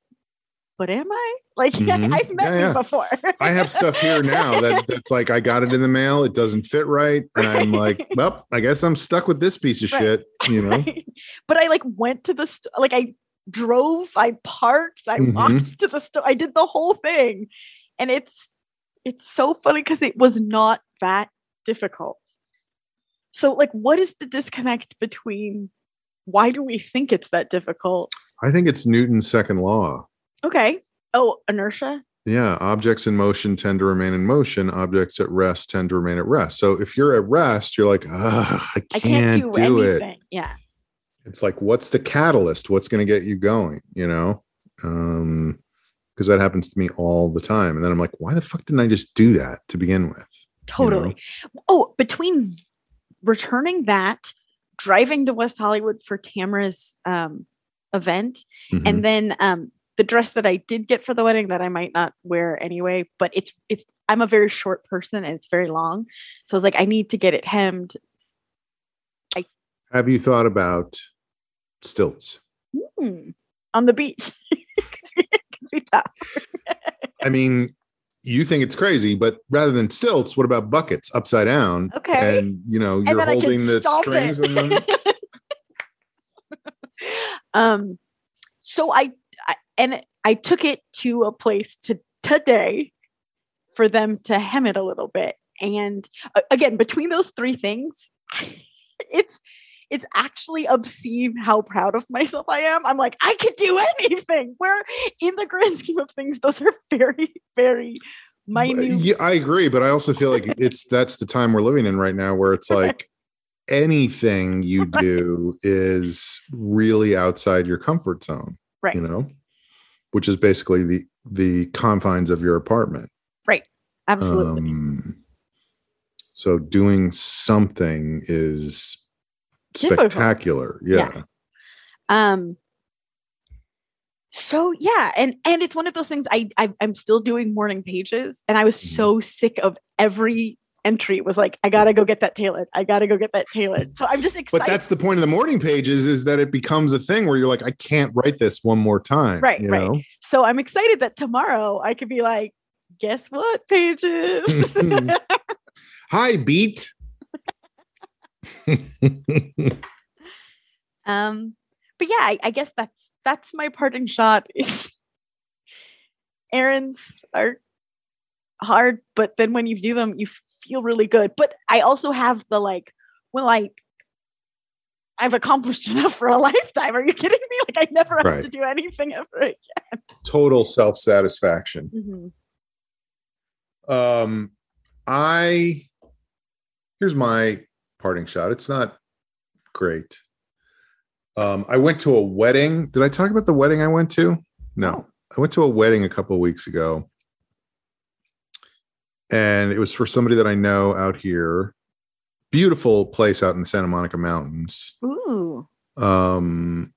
but am I? Like, [LAUGHS] Mhm. I've met Yeah, you yeah. before. I have stuff here now that [LAUGHS] that's like I got it in the mail. It doesn't fit right, and I'm like, well, I guess I'm stuck with this piece of Right. shit. You know, Right? But I like went to the st- like I drove, I parked, I Mhm. walked to the store, I did the whole thing, and it's it's so funny because it was not that difficult. So, like, what is the disconnect between? Why do we think it's that difficult? I think it's Newton's second law. Okay. Oh, inertia. Yeah, objects in motion tend to remain in motion. Objects at rest tend to remain at rest. So if you're at rest, you're like, I can't, I can't do, do, it. Yeah. It's like, what's the catalyst? What's going to get you going? You know, um, because that happens to me all the time. And then I'm like, why the fuck didn't I just do that to begin with? Totally. Oh, between returning that, driving to West Hollywood for Tamara's um, event, Mhm. and then um, the dress that I did get for the wedding that I might not wear anyway, but it's it's I'm a very short person and it's very long, so I was like, I need to get it hemmed. Have you thought about stilts? Hmm, on the beach. [LAUGHS] Be. I mean, you think it's crazy, but rather than stilts, what about buckets upside down? Okay. And you know, you're holding the strings it. of them. [LAUGHS] um, so I, I and I took it to a place to today for them to hem it a little bit, and uh, again between those three things, [LAUGHS] it's it's actually obscene how proud of myself I am. I'm like I could do anything. Where in the grand [LAUGHS] scheme of things, those are very very minute. Yeah, I agree, but I also feel like [LAUGHS] it's that's the time we're living in right now where it's like anything you do is really outside your comfort zone. Right. You know, which is basically the the confines of your apartment. Right. Absolutely. Um, so doing something is spectacular. Yeah. Yeah. um so yeah and and it's one of those things i, I i'm still doing morning pages and i was Mhm. so sick of every entry was like i gotta go get that tailored i gotta go get that tailored so i'm just excited But that's the point of the morning pages is that it becomes a thing where you're like, I can't write this one more time. Right, you right. know? so i'm excited that tomorrow i could be like guess what pages [LAUGHS] Hi, beat. [LAUGHS] um but yeah I, I guess that's that's my parting shot is [LAUGHS] errands are hard but then when you do them you feel really good but i also have the like well like i've accomplished [LAUGHS] enough for a lifetime are you kidding me like i never have Right. to do anything ever again Total self satisfaction. Mhm. Um, I here's my parting shot. It's not great. Um, I went to a wedding. Did I talk about the wedding I went to? No, I went to a wedding a couple of weeks ago, and it was for somebody that I know out here. Beautiful place out in the Santa Monica Mountains. Ooh. Um,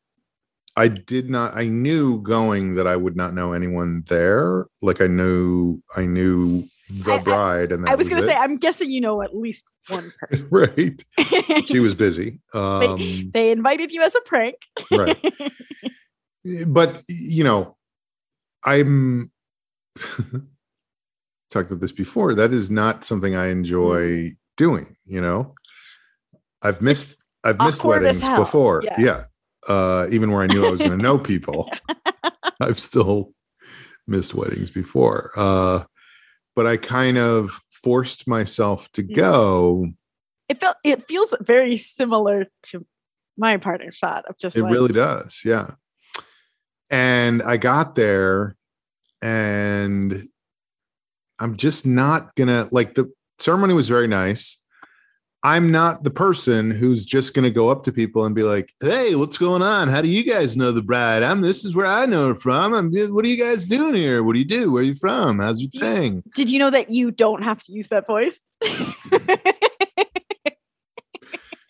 I did not. I knew going that I would not know anyone there. Like I knew, I knew the I- bride, and I was going to say, I'm guessing you know at least one [LAUGHS] person. right. [LAUGHS] She was busy. Um, they invited you as a prank. right. [LAUGHS] But you know, I'm talked about this before. That is not something I enjoy Mm. doing. You know, I've missed I've missed awkward weddings before. Yeah. Yeah. Uh, even where I knew I was going [LAUGHS] to know people, [LAUGHS] I've still missed weddings before. Uh, but I kind of forced myself to Mm. go. it felt it feels very similar to my partner shot of just It like, really does. Yeah. And I got there and I'm just not gonna like the ceremony was very nice. I'm not the person who's just gonna go up to people and be like, "Hey, what's going on? How do you guys know the bride? I'm this is where I know her from. I'm what are you guys doing here? What do you do? Where are you from? How's your thing?" Did you know that you don't have to use that voice? [LAUGHS]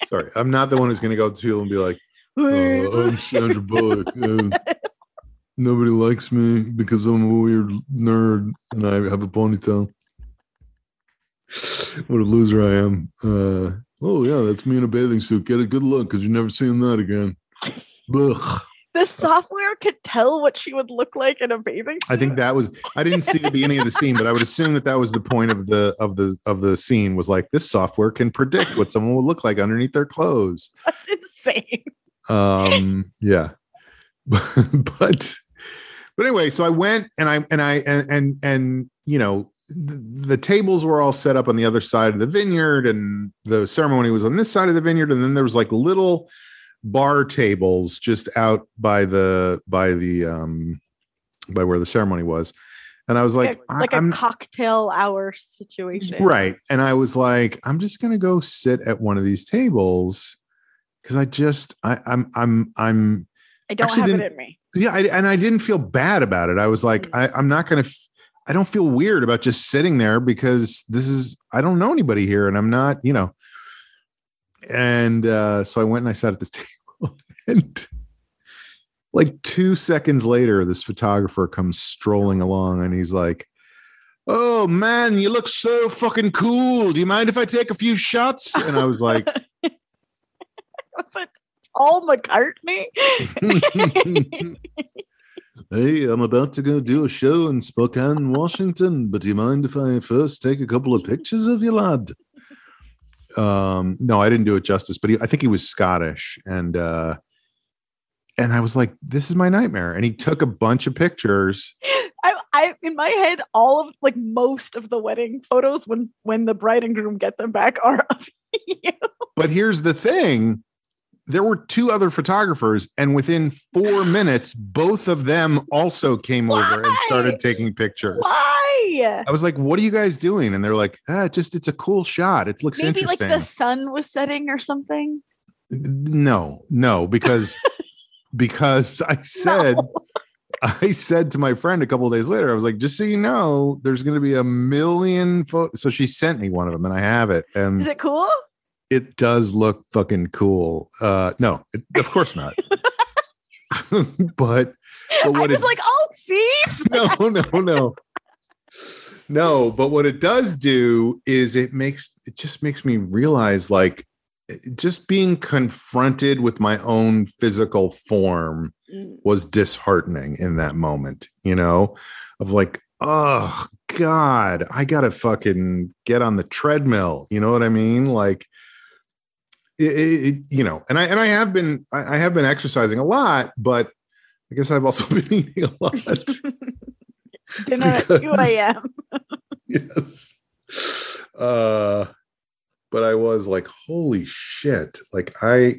Sorry, I'm not the one who's gonna go up to people and be like, [LAUGHS] "Oh, I'm Sandra Bullock. Uh, [LAUGHS] nobody likes me because I'm a weird nerd and I have a ponytail. What a loser I am. Uh, oh, yeah, that's me in a bathing suit. Get a good look because you're never seeing that again. Ugh. the software could tell what she would look like in a bathing suit. I think that was I didn't see the beginning of the scene, but I would assume that that was the point of the of the of the scene was like this software can predict what someone will look like underneath their clothes. that's insane. um yeah [LAUGHS] but but anyway so i went and i and i and and, and you know the, the tables were all set up on the other side of the vineyard and the ceremony was on this side of the vineyard and then there was like little bar tables just out by the by the um by where the ceremony was and i was like like, a cocktail hour situation. right and i was like i'm just gonna go sit at one of these tables because i just i i'm i'm i'm I don't have it in me. Yeah I, and i didn't feel bad about it. I was like. I, i'm not gonna f- i don't feel weird about just sitting there because this is i don't know anybody here and i'm not you know. And uh so i went and i sat at this [LAUGHS] table and like two seconds later this photographer comes strolling along and he's like oh man you look so fucking cool. Do you mind if i take a few shots? And i was like [LAUGHS] Was it Paul McCartney? [LAUGHS] Hey, I'm about to go do a show in Spokane, Washington, but do you mind if I first take a couple of pictures of you, lad? Um, no, I didn't do it justice, but he, I think he was Scottish, and uh, and I was like, "This is my nightmare." And he took a bunch of pictures. I, I in my head, all of like most of the wedding photos when when the bride and groom get them back are of [LAUGHS] you. But here's the thing: there were two other photographers, and within four [GASPS] minutes, both of them also came over and started taking pictures. Why? I was like, "What are you guys doing?" And they're like, "Ah, just it's a cool shot. It looks Maybe like interesting." the sun was setting or something. no, no, because [LAUGHS] because I said No. I said to my friend a couple of days later, I was like, "Just so you know, there's going to be a million." Fo-. So she sent me one of them, and I have it, and Is it cool? It does look fucking cool. Uh, no, it, of course not. [LAUGHS] but but I was it, like, oh, see, [LAUGHS] no, no, no. No, but what it does do is it makes it just makes me realize like just being confronted with my own physical form Mm, was disheartening in that moment, you know, of like, oh God, I gotta fucking get on the treadmill. You know what I mean? Like it, it, you know, and I and I have been I, I have been exercising a lot, but I guess I've also [LAUGHS] been eating a lot. [LAUGHS] dinner at 2 Because- [LAUGHS] a.m. yes. Uh but I was like, holy shit. Like I,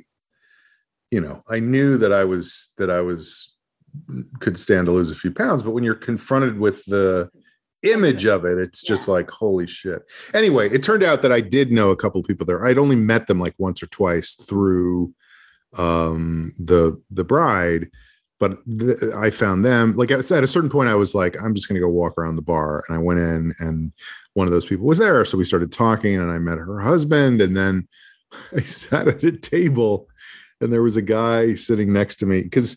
you know, I knew that I was that I was could stand to lose a few pounds, but when you're confronted with the image of it, it's just like, holy shit. Anyway, it turned out that I did know a couple of people there. I'd only met them like once or twice through um the the bride but th- I found them like at at a certain point I was like I'm just going to go walk around the bar and I went in and one of those people was there so we started talking and I met her husband and then [LAUGHS] I sat at a table and there was a guy sitting next to me cuz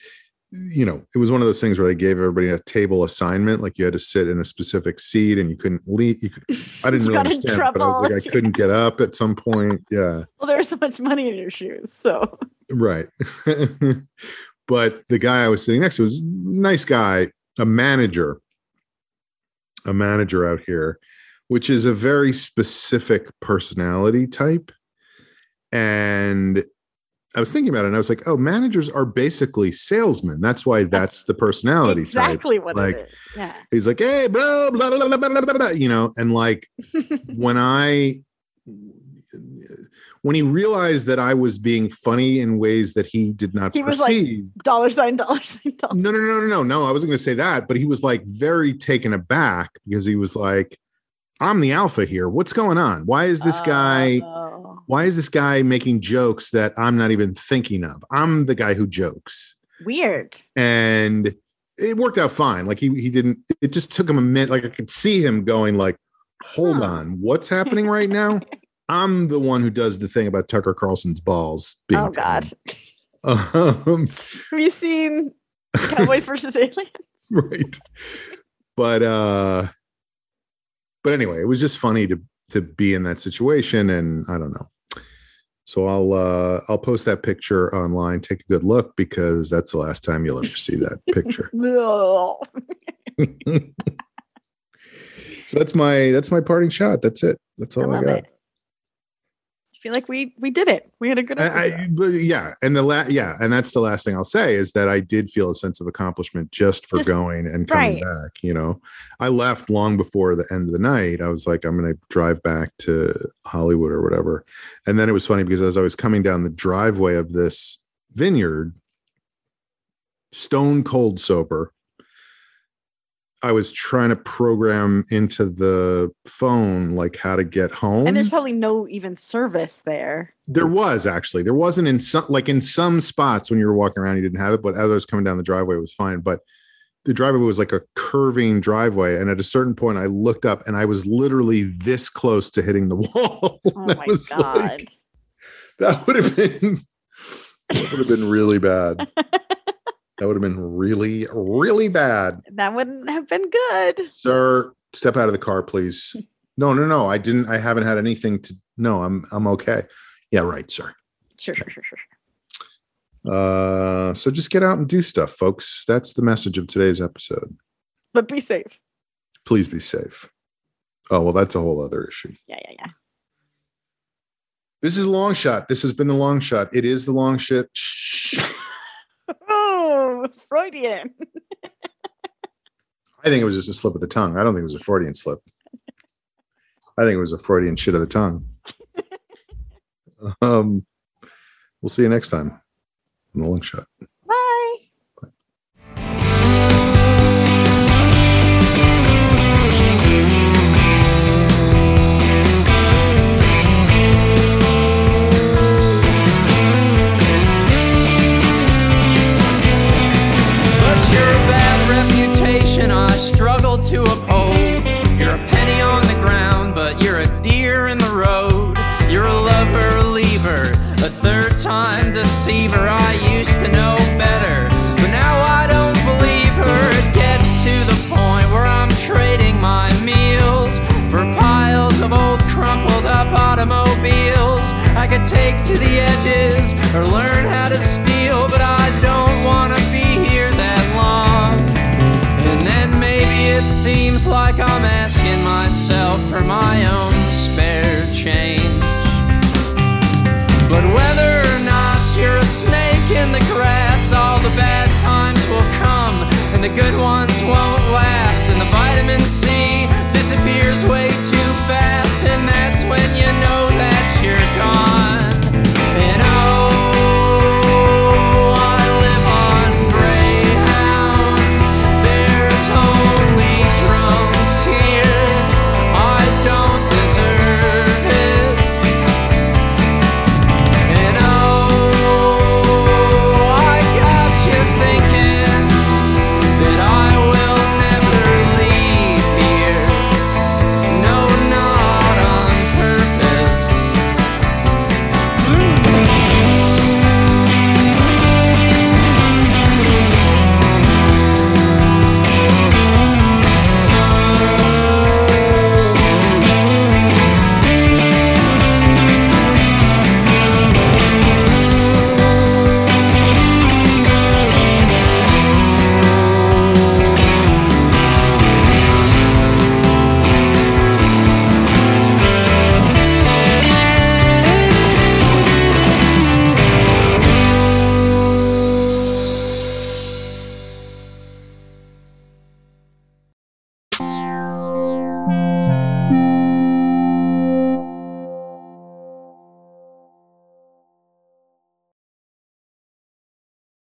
you know, it was one of those things where they gave everybody a table assignment, like you had to sit in a specific seat and you couldn't leave. You could, I didn't [LAUGHS] really understand, but I was like, I trouble. couldn't get up at some point. Yeah, [LAUGHS] Well, there was so much money in your shoes. So right. [LAUGHS] but the guy I was sitting next to was a nice guy, a manager, a manager out here, which is a very specific personality type. And I was thinking about it and I was like, oh, managers are basically salesmen. That's why that's the personality type. exactly what like- it is. Yeah. He's like, hey, bro, blah, blah, blah, blah, blah, blah, blah, you know, and like [LAUGHS] when I when he realized that I was being funny in ways that he did not He was like, perceive. dollar sign, dollar sign, dollar. no, no, no, no, no, no. I wasn't going to say that, but he was like very taken aback because he was like, I'm the alpha here. What's going on? Why is this guy? Oh. Why is this guy making jokes that I'm not even thinking of? I'm the guy who jokes weird. and it worked out fine. Like he he didn't. It just took him a minute. Like I could see him going like, "Hold Huh. on, what's happening right now?" [LAUGHS] I'm the one who does the thing about Tucker Carlson's balls. Being Oh God. Um, Have you seen Cowboys versus [LAUGHS] Aliens? right. But uh, but anyway, it was just funny to to be in that situation, and I don't know. So I'll uh I'll post that picture online. Take a good look because that's the last time you'll ever see that picture. [LAUGHS] [LAUGHS] So that's my that's my parting shot. That's it. That's all I, love got. it. Feel like we we did it. We had a good I. I, yeah, and the la- yeah, and that's the last thing I'll say is that I did feel a sense of accomplishment just for Just- going and coming right. back. You know, I left long before the end of the night. I was like, I'm going to drive back to Hollywood or whatever, and then it was funny because as I was coming down the driveway of this vineyard, stone cold sober. I was trying to program into the phone like how to get home. and there's probably no even service there. There was actually. There wasn't in some like in some spots when you were walking around, you didn't have it, but as I was coming down the driveway, it was fine. But the driveway was like a curving driveway. And at a certain point, I looked up and I was literally this close to hitting the [LAUGHS] wall. Oh my god. like, that would have been that would have been really bad. [LAUGHS] That would have been really, really bad. that wouldn't have been good. Sir, step out of the car, please. [LAUGHS] No, no, no. I didn't, I haven't had anything to no, I'm I'm okay. Yeah, right, sir. Sure, sure, sure, sure. Uh, so just get out and do stuff, folks. That's the message of today's episode. But be safe. Please be safe. Oh, well, that's a whole other issue. Yeah, yeah, yeah. This is a long shot. This has been the long shot. It is the long shit. Shh. [LAUGHS] [LAUGHS] Freudian. I think it was just a slip of the tongue. I don't think it was a Freudian slip. I think it was a Freudian shit of the tongue. [LAUGHS] um, we'll see you next time on the long shot. deceiver. I used to know better, but now I don't believe her. It gets to the point where I'm trading my meals for piles of old crumpled up automobiles. I could take to the edges or learn how to steal, but I don't wanna be here that long. And then maybe it seems like I'm asking myself for my own spare change. But whether you're a snake in the grass. All the bad times will come, and the good ones won't last. And the vitamin C disappears way too fast, and that's when you know that you're gone. And oh.